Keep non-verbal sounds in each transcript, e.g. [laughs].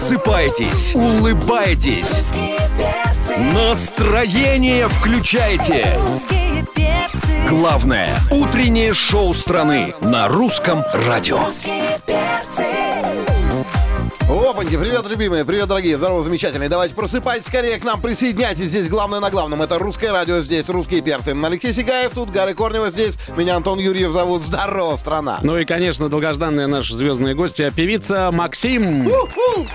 Просыпайтесь, улыбайтесь, настроение включайте. Главное утреннее шоу страны на русском радио. Опаньки, привет, любимые, привет, дорогие, здорово, замечательные. Давайте просыпайтесь скорее к нам, присоединяйтесь. Здесь главное на главном. Это русское радио, здесь русские перцы. Алексей Сигаев, тут Гарри Корнева, здесь меня Антон Юрьев зовут. Здорово, страна. Ну и, конечно, долгожданная наша звездная гостья, певица Максим.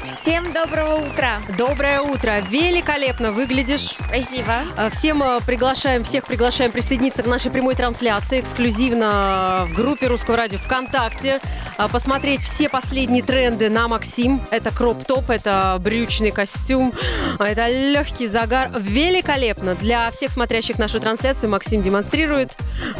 Всем доброго утра. Доброе утро. Великолепно выглядишь. Спасибо. А, Всем э, приглашаем, всех приглашаем присоединиться к нашей прямой трансляции эксклюзивно в группе Русского радио ВКонтакте. А, Посмотреть все последние тренды на Максим. Это кроп-топ, это брючный костюм, а, это легкий загар. Великолепно. Для всех смотрящих нашу трансляцию Максим демонстрирует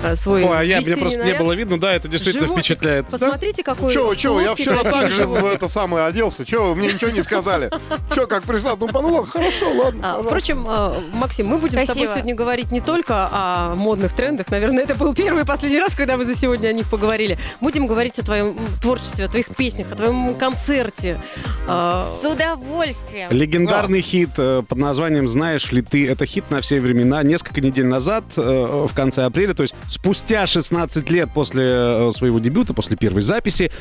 э, свой Ой, а я, мне просто не наряд. было видно, да, это действительно Животик. впечатляет. Посмотрите, какой Чего, чего, я вчера красивый также в это самое оделся. Чего, вы мне ничего не сказали? Че, как пришла? Ну, ну ладно, хорошо, ладно. А. Впрочем, э, Максим, мы будем с тобой Спасибо. сегодня говорить не только о модных трендах. Наверное, это был первый и последний раз, когда мы за сегодня о них поговорили. Будем говорить о твоем творчестве, о твоих песнях, о твоем концерте. А, С удовольствием. Легендарный хит э, под названием «Знаешь ли ты?» Это хит на все времена. Несколько недель назад, э, в конце апреля, то есть спустя 16 лет после э, своего дебюта, после первой записи,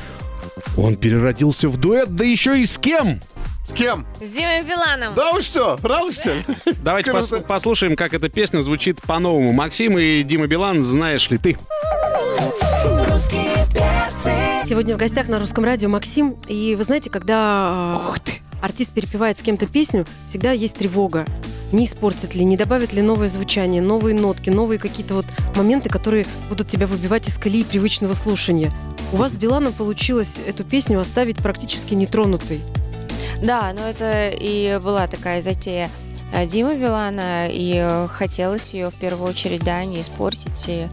он переродился в дуэт, да еще и с кем? С кем? С Димой Биланом. Да вы что, ли? Давайте пос- послушаем, как эта песня звучит по-новому. Максим и Дима Билан «Знаешь ли ты?» Сегодня в гостях на русском радио Максим. И вы знаете, когда э, артист перепевает с кем-то песню, всегда есть тревога. Не испортит ли, не добавит ли новое звучание, новые нотки, новые какие-то вот моменты, которые будут тебя выбивать из колеи привычного слушания. У вас с Биланом получилось эту песню оставить практически нетронутой. Да, но это и была такая затея э, Димы Билана, и э, хотелось ее в первую очередь, да, не испортить. И,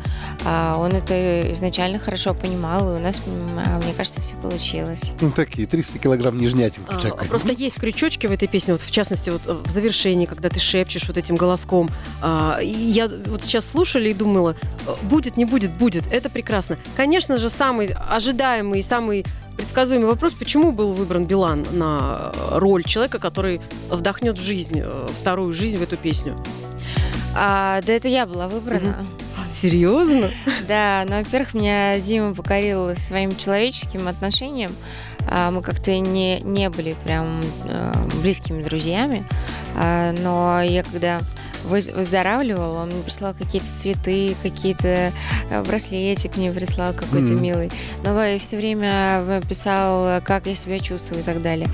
а, он это изначально хорошо понимал, и у нас, а, мне кажется, все получилось. Ну, такие, 300 килограмм нежнятинки. А. Просто есть крючочки в этой песне, вот в частности, вот э, в завершении, когда ты шепчешь вот этим голоском. А, и я вот сейчас слушала и думала, э, будет, не будет, будет. Это прекрасно. Конечно же, самый ожидаемый самый предсказуемый вопрос, почему был выбран Билан на э, роль человека, который вдохнет в жизнь, э, вторую жизнь в эту песню. А, да это я была выбрана. Серьезно? Да, ну, во-первых, меня Дима покорил своим человеческим отношением. А, Мы как-то не, не были прям э, близкими друзьями. А, Но я когда вы- выздоравливала, он мне прислал какие-то цветы, какие-то э, браслетик мне прислал какой-то Мгм. милый. Но и все время писал, как я себя чувствую и так далее.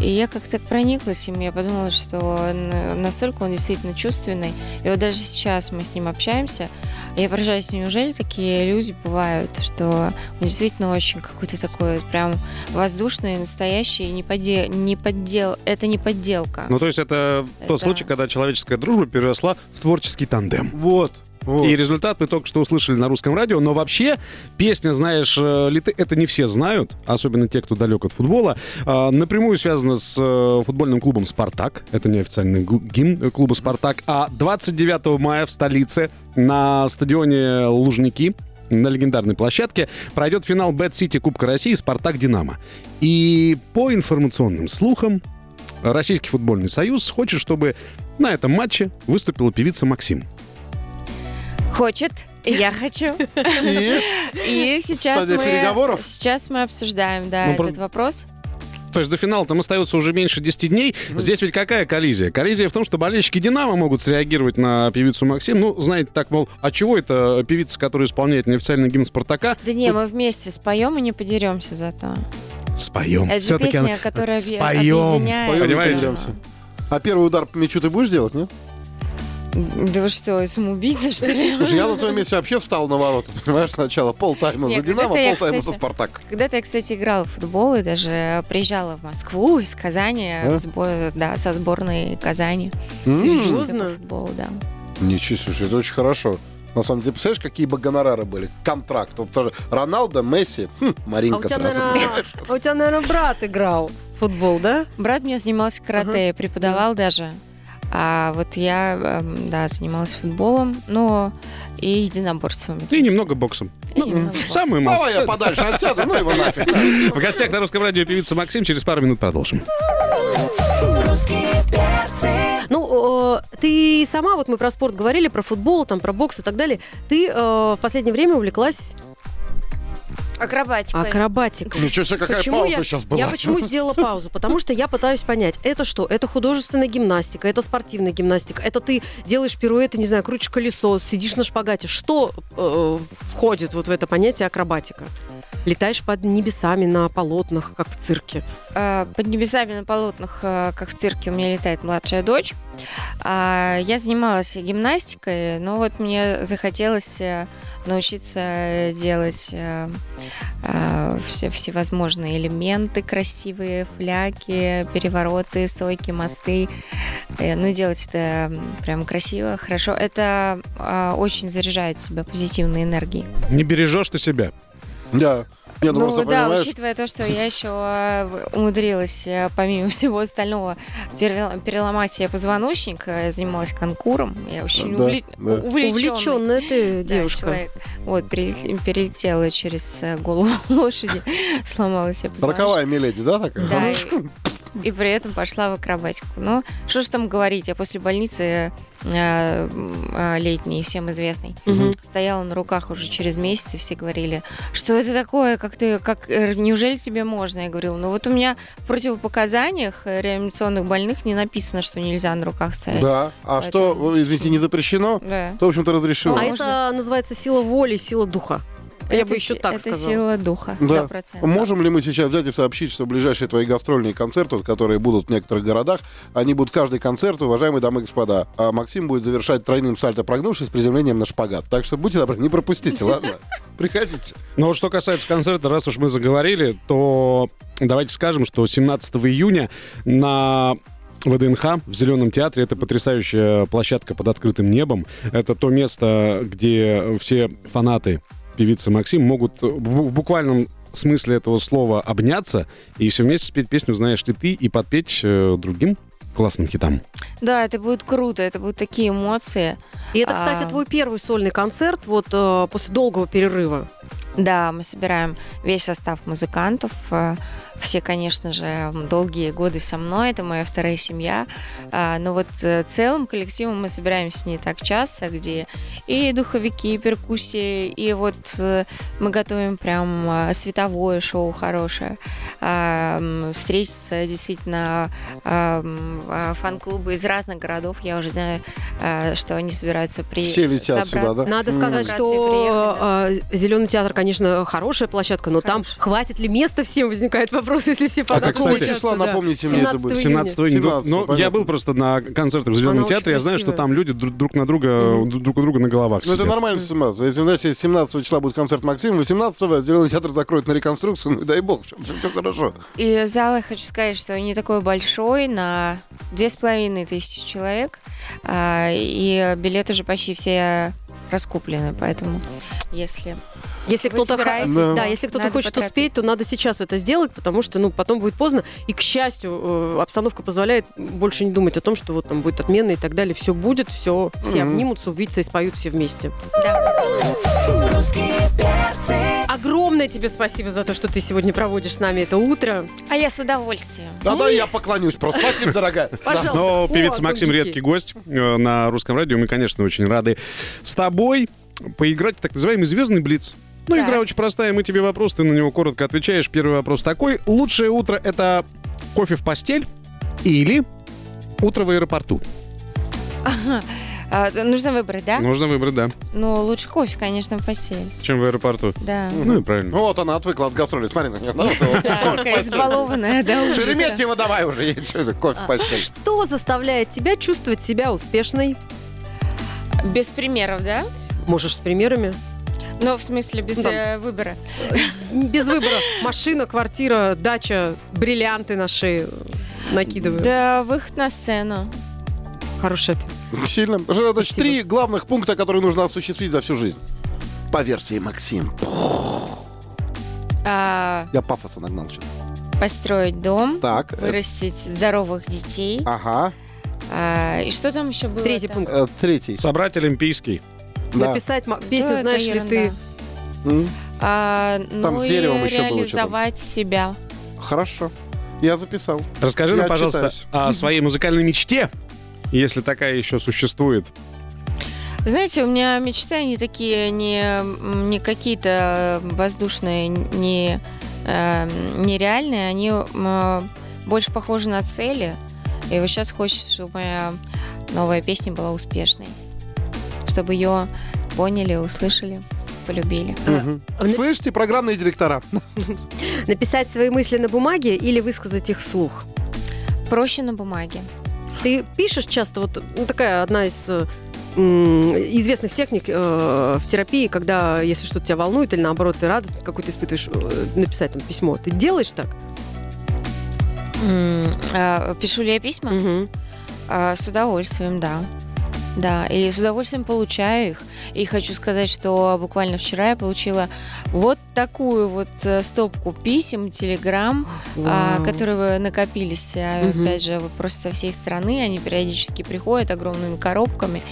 И я как-то прониклась им, я подумала, что н- настолько он действительно чувственный. И вот даже сейчас мы с ним общаемся, я поражаюсь, неужели такие люди бывают, что он действительно очень какой-то такой вот прям воздушный, настоящий, не, поде- не поддел, это не подделка. Ну, то есть это, тот Это- случай, когда человеческая дружба переросла в творческий тандем. Вот, вот. И результат мы только что услышали на русском радио. Но вообще, песня «Знаешь э, ли ты?» это не все знают, особенно те, кто далек от футбола. А, Напрямую связана с э, футбольным клубом «Спартак». Это неофициальный гимн клуба «Спартак». А 29 мая в столице на стадионе «Лужники» на легендарной площадке пройдет финал Бэт Сити Кубка России «Спартак Динамо». И по информационным слухам, Российский футбольный союз хочет, чтобы на этом матче выступила певица Максим. Хочет, я хочу. И И сейчас Стадия мы, переговоров? сейчас мы обсуждаем, да, Ну, про- этот вопрос. То есть до финала там остается уже меньше 10 дней. Здесь ведь какая коллизия? Коллизия в том, что болельщики «Динамо» могут среагировать на певицу Максим. Ну, знаете, так, мол, а чего это певица, которая исполняет неофициальный гимн «Спартака»? Да не, мы вместе споем и не подеремся зато. Споем. Это же Всё-таки песня, она- которая Споем. объединяет. Споем, Понимаете? А первый удар по мячу ты будешь делать, нет? Да вы что, самоубийца, что ли? Слушай, я на твоем месте вообще встал на ворота, понимаешь, сначала полтайма за «Динамо», полтайма за «Спартак». Когда-то я, кстати, играла в футбол и даже приезжала в Москву из Казани, А? в сбор- да, со сборной Казани. Серьезно? По футболу, да. Ничего, слушай, это очень хорошо. На самом деле, представляешь, какие бы гонорары были? Контракт. Вот Роналдо, Месси, хм, А у, Маринка тебя, сразу. наверное, понимаешь? а у тебя, наверное, брат играл футбол, да? Брат у меня занимался карате, преподавал даже. А вот я, эм, да, занималась футболом, но и единоборствами. И немного боксом. И немного Самый малый. Давай я подальше отсяду, ну его нафиг. В гостях на русском радио певица Максим. Через пару минут продолжим. Ну, э, ты сама, вот мы про спорт говорили, про футбол, там, про бокс и так далее. Ты э, в последнее время увлеклась Акробатикой. акробатикой. Ничего себе, какая Почему пауза я, сейчас была. Я почему сделала паузу? Потому что я пытаюсь понять, это что? Это художественная гимнастика, это спортивная гимнастика, это ты делаешь пируэты, не знаю, крутишь колесо, сидишь на шпагате. Что э, входит вот в это понятие акробатика? Летаешь под небесами на полотнах, как в цирке. А, Под небесами на полотнах, а, как в цирке, у меня летает младшая дочь. А, Я занималась гимнастикой, но вот мне захотелось э, научиться делать э, а, все всевозможные элементы красивые, фляги, перевороты, стойки, мосты. Э, Ну, делать это прям красиво, хорошо. Это а, очень заряжает тебя позитивной энергией. Не бережешь ты себя. Да. Не, ну, Ну просто, да, понимаешь, учитывая то, что я еще э, умудрилась, э, помимо всего остального, перел- переломать себе позвоночник, э, я занималась конкуром. Я очень Да, увле- да. Увлеченная ты да, девушка. человек. Вот, перелет- перелетела через э, голову [laughs] лошади, [laughs] сломала себе позвоночник. Роковая миледи, да, такая? Да, и, при этом пошла в акробатику. Ну, что ж там говорить, я после больницы э, э, летней, всем известной, Мгм. стояла на руках уже через месяц, и все говорили, что это такое, как ты, как, э, неужели тебе можно? Я говорила, ну вот у меня в противопоказаниях реанимационных больных не написано, что нельзя на руках стоять. Да. А что, Поэтому- извините, не запрещено? Да. То, в общем-то, разрешено. А это называется сила воли, сила духа. Я Это бы еще так Это сказала. сила духа, Да. 100%. Можем ли мы сейчас взять и сообщить, что ближайшие твои гастрольные концерты, которые будут в некоторых городах, они будут каждый концерт, уважаемые дамы и господа. А Максим будет завершать тройным сальто прогнувшись с приземлением на шпагат. Так что будьте добры, не пропустите, ладно? [laughs] Приходите. Вот что касается концерта, раз уж мы заговорили, то давайте скажем, что 17 июня на ВДНХ в Зеленом театре. Это потрясающая площадка под открытым небом. Это то место, где все фанаты певицы Максим могут в в буквальном смысле этого слова обняться и все вместе спеть песню «Знаешь ли ты» и подпеть э, другим классным хитам. Да, это будет круто, это будут такие эмоции. И это, кстати, А. твой первый сольный концерт вот э, после долгого перерыва. Да, мы собираем весь состав музыкантов. э, Все, конечно же, долгие годы со мной, это моя вторая семья. А, Но вот э, целым коллективом мы собираемся не так часто, где и духовики, и перкуссии, и вот э, мы готовим прям э, световое шоу хорошее. Встретиться действительно фан-клубы из разных городов. Я уже знаю, что они собираются при Все летят сюда, собраться. да? Надо сказать, Собраться и приехать, да. что Зеленый театр, конечно, хорошая площадка, но там Хорошая. хватит ли места всем, возникает вопрос, если все А фанаты какого числа, да. напомните мне, это будет? 17 июня. 17, Ну, понятно. я был просто на концертах в Зеленом театре. Я знаю, что там люди друг друг на друга, друг у друга на головах Ну, это нормально 17. Если, знаете, 17 числа будет концерт Максима, 18-го Зеленый театр закроет на реконструкцию, ну и дай бог, все, хорошо. И зал, я хочу сказать, что не такой большой, на две с половиной тысячи человек, а, и билеты уже почти все раскуплены, поэтому если... Если кто-то, да, да. если кто-то хочет успеть, поторопиться. то надо сейчас это сделать, потому что, ну, потом будет поздно. И, к счастью, э, обстановка позволяет больше не думать о том, что вот там будет отмена и так далее. Все будет, все, все Мгм. обнимутся, увидятся и споют все вместе. Да. Огромное тебе спасибо за то, что ты сегодня проводишь с нами это утро. А я с удовольствием. Да, да, я поклонюсь просто. Спасибо, [laughs] дорогая. Пожалуйста. Но О, певица Максим редкий гость э, на русском радио. Мы, конечно, очень рады с тобой поиграть в так называемый звездный блиц. Ну, Так. игра очень простая. Мы тебе вопрос, ты на него коротко отвечаешь. Первый вопрос такой. Лучшее утро — это кофе в постель или утро в аэропорту? А, нужно выбрать, да? Нужно выбрать, да. Ну, лучше кофе, конечно, в постель. Чем в аэропорту. Да. Ну и правильно. Вот она отвыкла от гастролей. Смотри на нее. [laughs] Да, такая избалованная, да. Шереметьево давай уже. Кофе в постель. Что заставляет тебя чувствовать себя успешной? Без примеров, да? Можешь с примерами. Ну, в смысле, без Да. э, выбора. Без выбора. Машина, квартира, дача, бриллианты на шею накидываю. Да, выход на сцену. Хороший ответ. Сильно. Значит, Спасибо. три главных пункта, которые нужно осуществить за всю жизнь. По версии Максим. А, Я пафоса нагнал сейчас. построить дом, Так. вырастить здоровых детей. Ага. А, и что там еще было? Третий там? пункт. Э, Третий. Собрать Олимпийский. Да. Написать ма- Да, песню, это знаешь ли ты. М, А, Там ну с и деревом еще было что-то. реализовать себя. Хорошо. Я записал. Расскажи Я нам, пожалуйста, отчитаюсь. о своей музыкальной мечте, если такая еще существует. Знаете, у меня мечты, они такие не, не какие-то воздушные, не, э, нереальные, они м, больше похожи на цели. И вот сейчас хочется, чтобы моя новая песня была успешной. Чтобы ее поняли, услышали, полюбили. На- Слышите, программные директора. [laughs] Написать свои мысли на бумаге или высказать их вслух? Проще на бумаге. Ты пишешь часто, вот ну, такая одна из э, известных техник э, в терапии, когда если что-то тебя волнует или наоборот ты радость какой-то испытываешь, э, написать там письмо. Ты делаешь так? М, а, Пишу ли я письма? Мгм. А, С удовольствием, да. Да, и с удовольствием получаю их. И хочу сказать, что буквально вчера я получила вот такую вот э, стопку писем, телеграмм, а, Вау. которые накопились, а, Мгм. опять же, просто со всей страны. Они периодически приходят огромными коробками,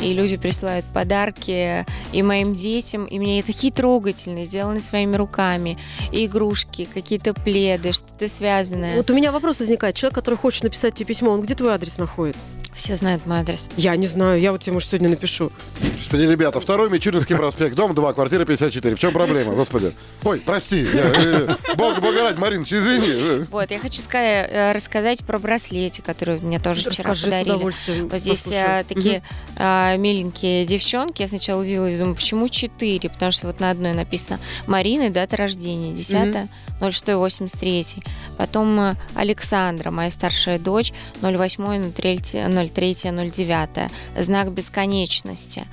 и люди присылают подарки и моим детям, и мне такие трогательные, сделаны своими руками, и игрушки, какие-то пледы, что-то связанное. Вот у меня вопрос возникает. Человек, который хочет написать тебе письмо, он где твой адрес находит? Все знают мой адрес. Я не знаю, я вот тебе, может, сегодня напишу. Господи, ребята, второй Мичуринский проспект, дом 2, квартира 54. В чем проблема, господи? Ой, прости. я, э, Бог, Бога ради, Мариночка, извини. Вот, я хочу сказать, э, рассказать про браслеты, которые мне тоже вчера Расскажи с подарили. удовольствием. Вот здесь послушаю. а, такие а, миленькие девчонки. Я сначала удивилась, думаю, почему четыре? Потому что вот на одной написано Марина, дата рождения, 10 06-83. Потом э, Александра, моя старшая дочь, 08-03-09. Знак бесконечности.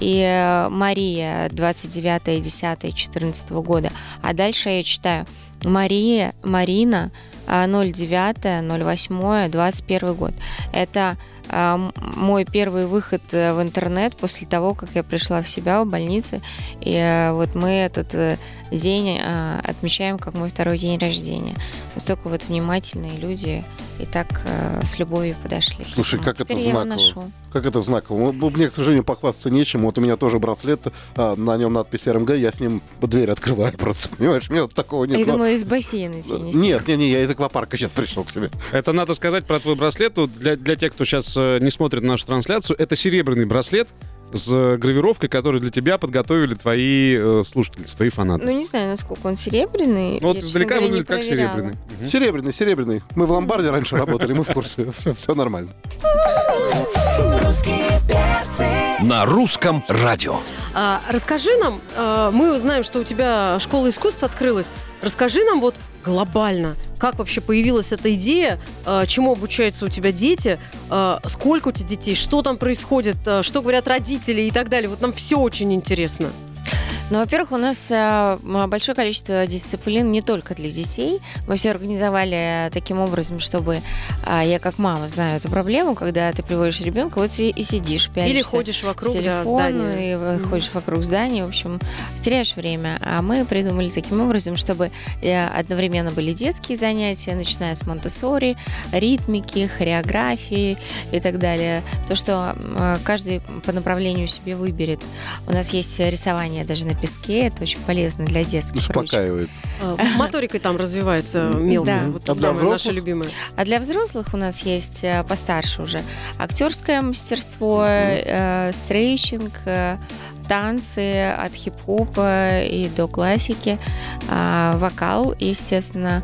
И э, Мария, 29-10-14 года. А дальше я читаю Мария, Марина, 09-08-21 год. Это а, мой первый выход э, в интернет после того, как я пришла в себя в больнице. И э, вот мы этот э, день э, отмечаем как мой второй день рождения. Настолько вот внимательные люди и так с любовью подошли. Слушай, как это Теперь знаково. Как это знаково. Мне, к сожалению, похвастаться нечем. Вот у меня тоже браслет, а, на нем надпись РМГ, я с ним дверь открываю просто, понимаешь? Мне вот такого нет. Я но- думаю, из бассейна тебе не Нет, не, не, я из аквапарка сейчас пришел к себе. Это надо сказать про твой браслет. Для, для тех, кто сейчас не смотрит нашу трансляцию, это серебряный браслет с гравировкой, которую для тебя подготовили твои э, слушатели, твои фанаты. Ну, не знаю, насколько он серебряный. Ну, вот издалека выглядит как серебряный. Мгм. Серебряный, серебряный. Мы в ломбарде раньше работали, мы в курсе. [laughs] Все, нормально. На русском радио. А, расскажи нам, а, мы узнаем, что у тебя школа искусств открылась. Расскажи нам вот глобально, как вообще появилась эта идея, а, чему обучаются у тебя дети, а, сколько у тебя детей, что там происходит, а, что говорят родители и так далее. Вот нам все очень интересно. Ну, во-первых, у нас э, большое количество дисциплин не только для детей. Мы все организовали таким образом, чтобы а, я как мама знаю эту проблему, когда ты приводишь ребенка, вот и, и сидишь, пялишься Или ходишь вокруг да, телефон, здания. и ходишь вокруг здания, в общем, теряешь время. А мы придумали таким образом, чтобы э, одновременно были детские занятия, начиная с монтессори, ритмики, хореографии и так далее. То, что каждый по направлению себе выберет. У нас есть рисование даже на песке, это очень полезно для детских ручек. Успокаивает. А, Моторикой там развивается мелкая. Да. Вот А для взрослых? любимое. А для взрослых у нас есть э, постарше уже актерское мастерство, э, стрейчинг, э, танцы от хип-хопа и до классики, а, вокал, естественно.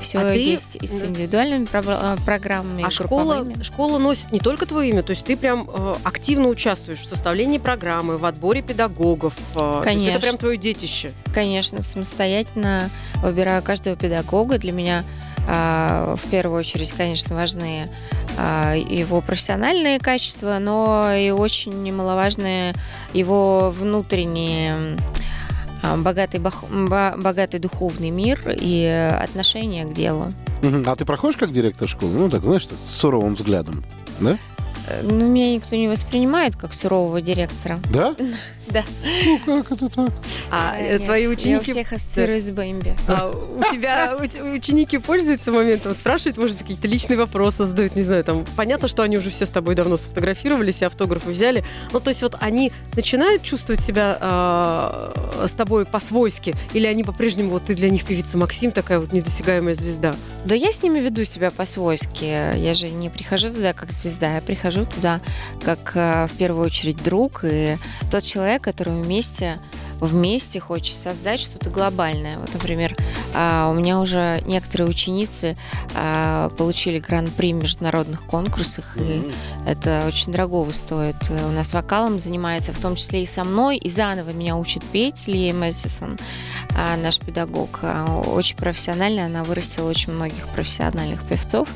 Все А ты- есть и с индивидуальными про- э, программами, А школа, школа носит не только твое имя, то есть ты прям э, активно участвуешь в составлении программы, в отборе педагогов. э, Конечно. это прям твое детище. Конечно, самостоятельно выбираю каждого педагога. Для меня а, в первую очередь, конечно, важны а, его профессиональные качества, но и очень немаловажные его внутренние а, богатый, бах- ба- богатый духовный мир и отношение к делу. А ты проходишь как директор школы? Ну, так, знаешь, с суровым взглядом. Да? Э, Ну, меня никто не воспринимает как сурового директора. Да? [laughs] Да. Ну, как это так? А э, нет, твои Я ученики... всех ассоциируюсь с Бэмби. А у тебя ученики пользуются моментом, спрашивают, может, какие-то личные вопросы задают, не знаю, там, понятно, что они уже все с тобой давно сфотографировались и автографы взяли, ну, то есть вот они начинают чувствовать себя а, с тобой по-свойски, или они по-прежнему, вот ты для них певица Максим, такая вот недосягаемая звезда? Да я с ними веду себя по-свойски. Я же не прихожу туда как звезда, я прихожу туда как э, в первую очередь друг и тот человек, который вместе вместе хочет создать что-то глобальное. Вот, например, а, у меня уже некоторые ученицы а, получили гран-при в международных конкурсах, и это очень дорого стоит. У нас вокалом занимается в том числе и со мной, и заново меня учит петь Лия Мэдисон, а, наш педагог. Очень профессиональная, она вырастила очень многих профессиональных певцов.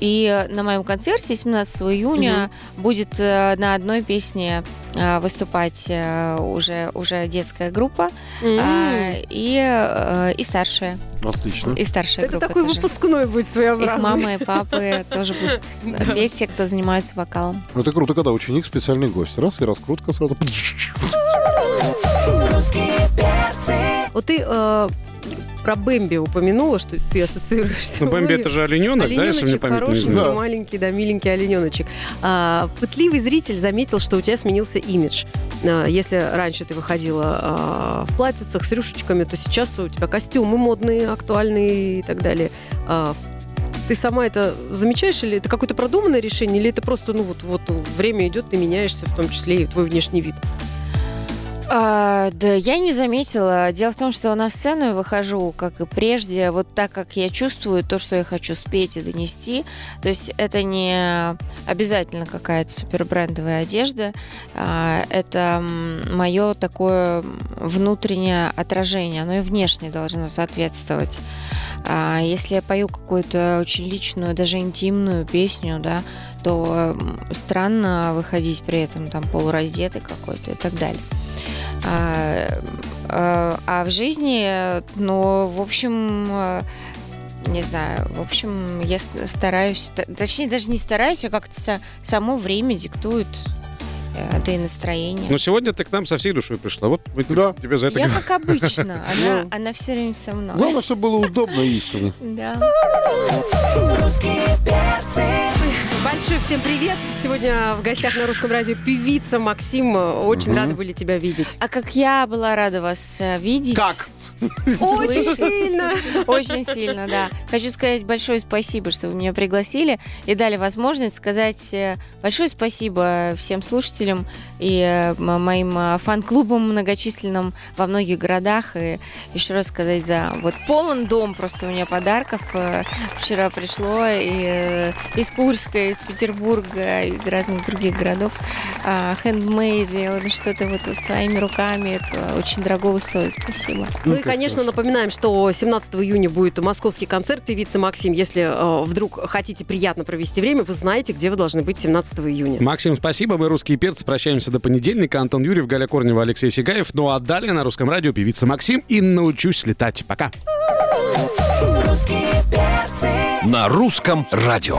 И на моем концерте 17 июня будет э, на одной песне выступать э, уже, уже детская группа а, и, э, и старшая. Отлично. И старшая Это группа такой тоже. выпускной будет Их своеобразный. мамы и папы тоже будут [laughs] петь, те, кто занимается вокалом. Ну, это круто, когда ученик специальный гость. Раз, и раскрутка сразу. Вот ты э, про Бэмби упомянула, что ты ассоциируешься. Ну, [laughs] Бэмби это же олененок, да, если мне Олененочек память не хороший, изменяет? Да. маленький, да, миленький олененочек. А, пытливый зритель заметил, что у тебя сменился имидж. А, если раньше ты выходила а, в платьицах с рюшечками, то сейчас у тебя костюмы модные, актуальные и так далее. А, ты сама это замечаешь, или это какое-то продуманное решение, или это просто, ну вот, вот время идет, ты меняешься, в том числе и твой внешний вид? А, да, я не заметила. Дело в том, что на сцену я выхожу, как и прежде, вот так, как я чувствую то, что я хочу спеть и донести. То есть это не обязательно какая-то супербрендовая одежда. А, это мое такое внутреннее отражение. Оно и внешне должно соответствовать. А, если я пою какую-то очень личную, даже интимную песню, да, то странно выходить при этом там полураздетый какой-то и так далее. А, а, а в жизни, ну, в общем, э, не знаю, в общем, я стараюсь, точнее, даже не стараюсь, а как-то само время диктует, э, да и настроение. Но сегодня ты к нам со всей душой пришла. Вот мы Да. тебе за это я как обычно, [laughs] она, она все время со мной. Главное, чтобы было удобно и искренне. Да. Большой всем привет! Сегодня в гостях на русском радио певица Максим. Очень рады были тебя видеть. А как я была рада вас э, видеть. Как? Очень сильно! Очень сильно, да. Хочу сказать большое спасибо, что вы меня пригласили и дали возможность сказать э, большое спасибо всем слушателям и э, моим э, фан-клубам многочисленным во многих городах. И еще раз сказать за вот полон дом просто у меня подарков. Вчера пришло и из Курска, из Петербурга, из разных других городов. Хендмейд, сделано что-то вот своими руками. Это очень дорого стоит. Спасибо. Ну и, конечно, напоминаем, что 17 июня будет московский концерт певицы Максим. Если э, вдруг хотите приятно провести время, вы знаете, где вы должны быть 17 июня. Максим, спасибо. Мы, русские перцы, прощаемся до понедельника. Антон Юрьев, Галя Корнева, Алексей Сигаев. Ну а далее на русском радио певица Максим и научусь летать. Пока. На русском радио.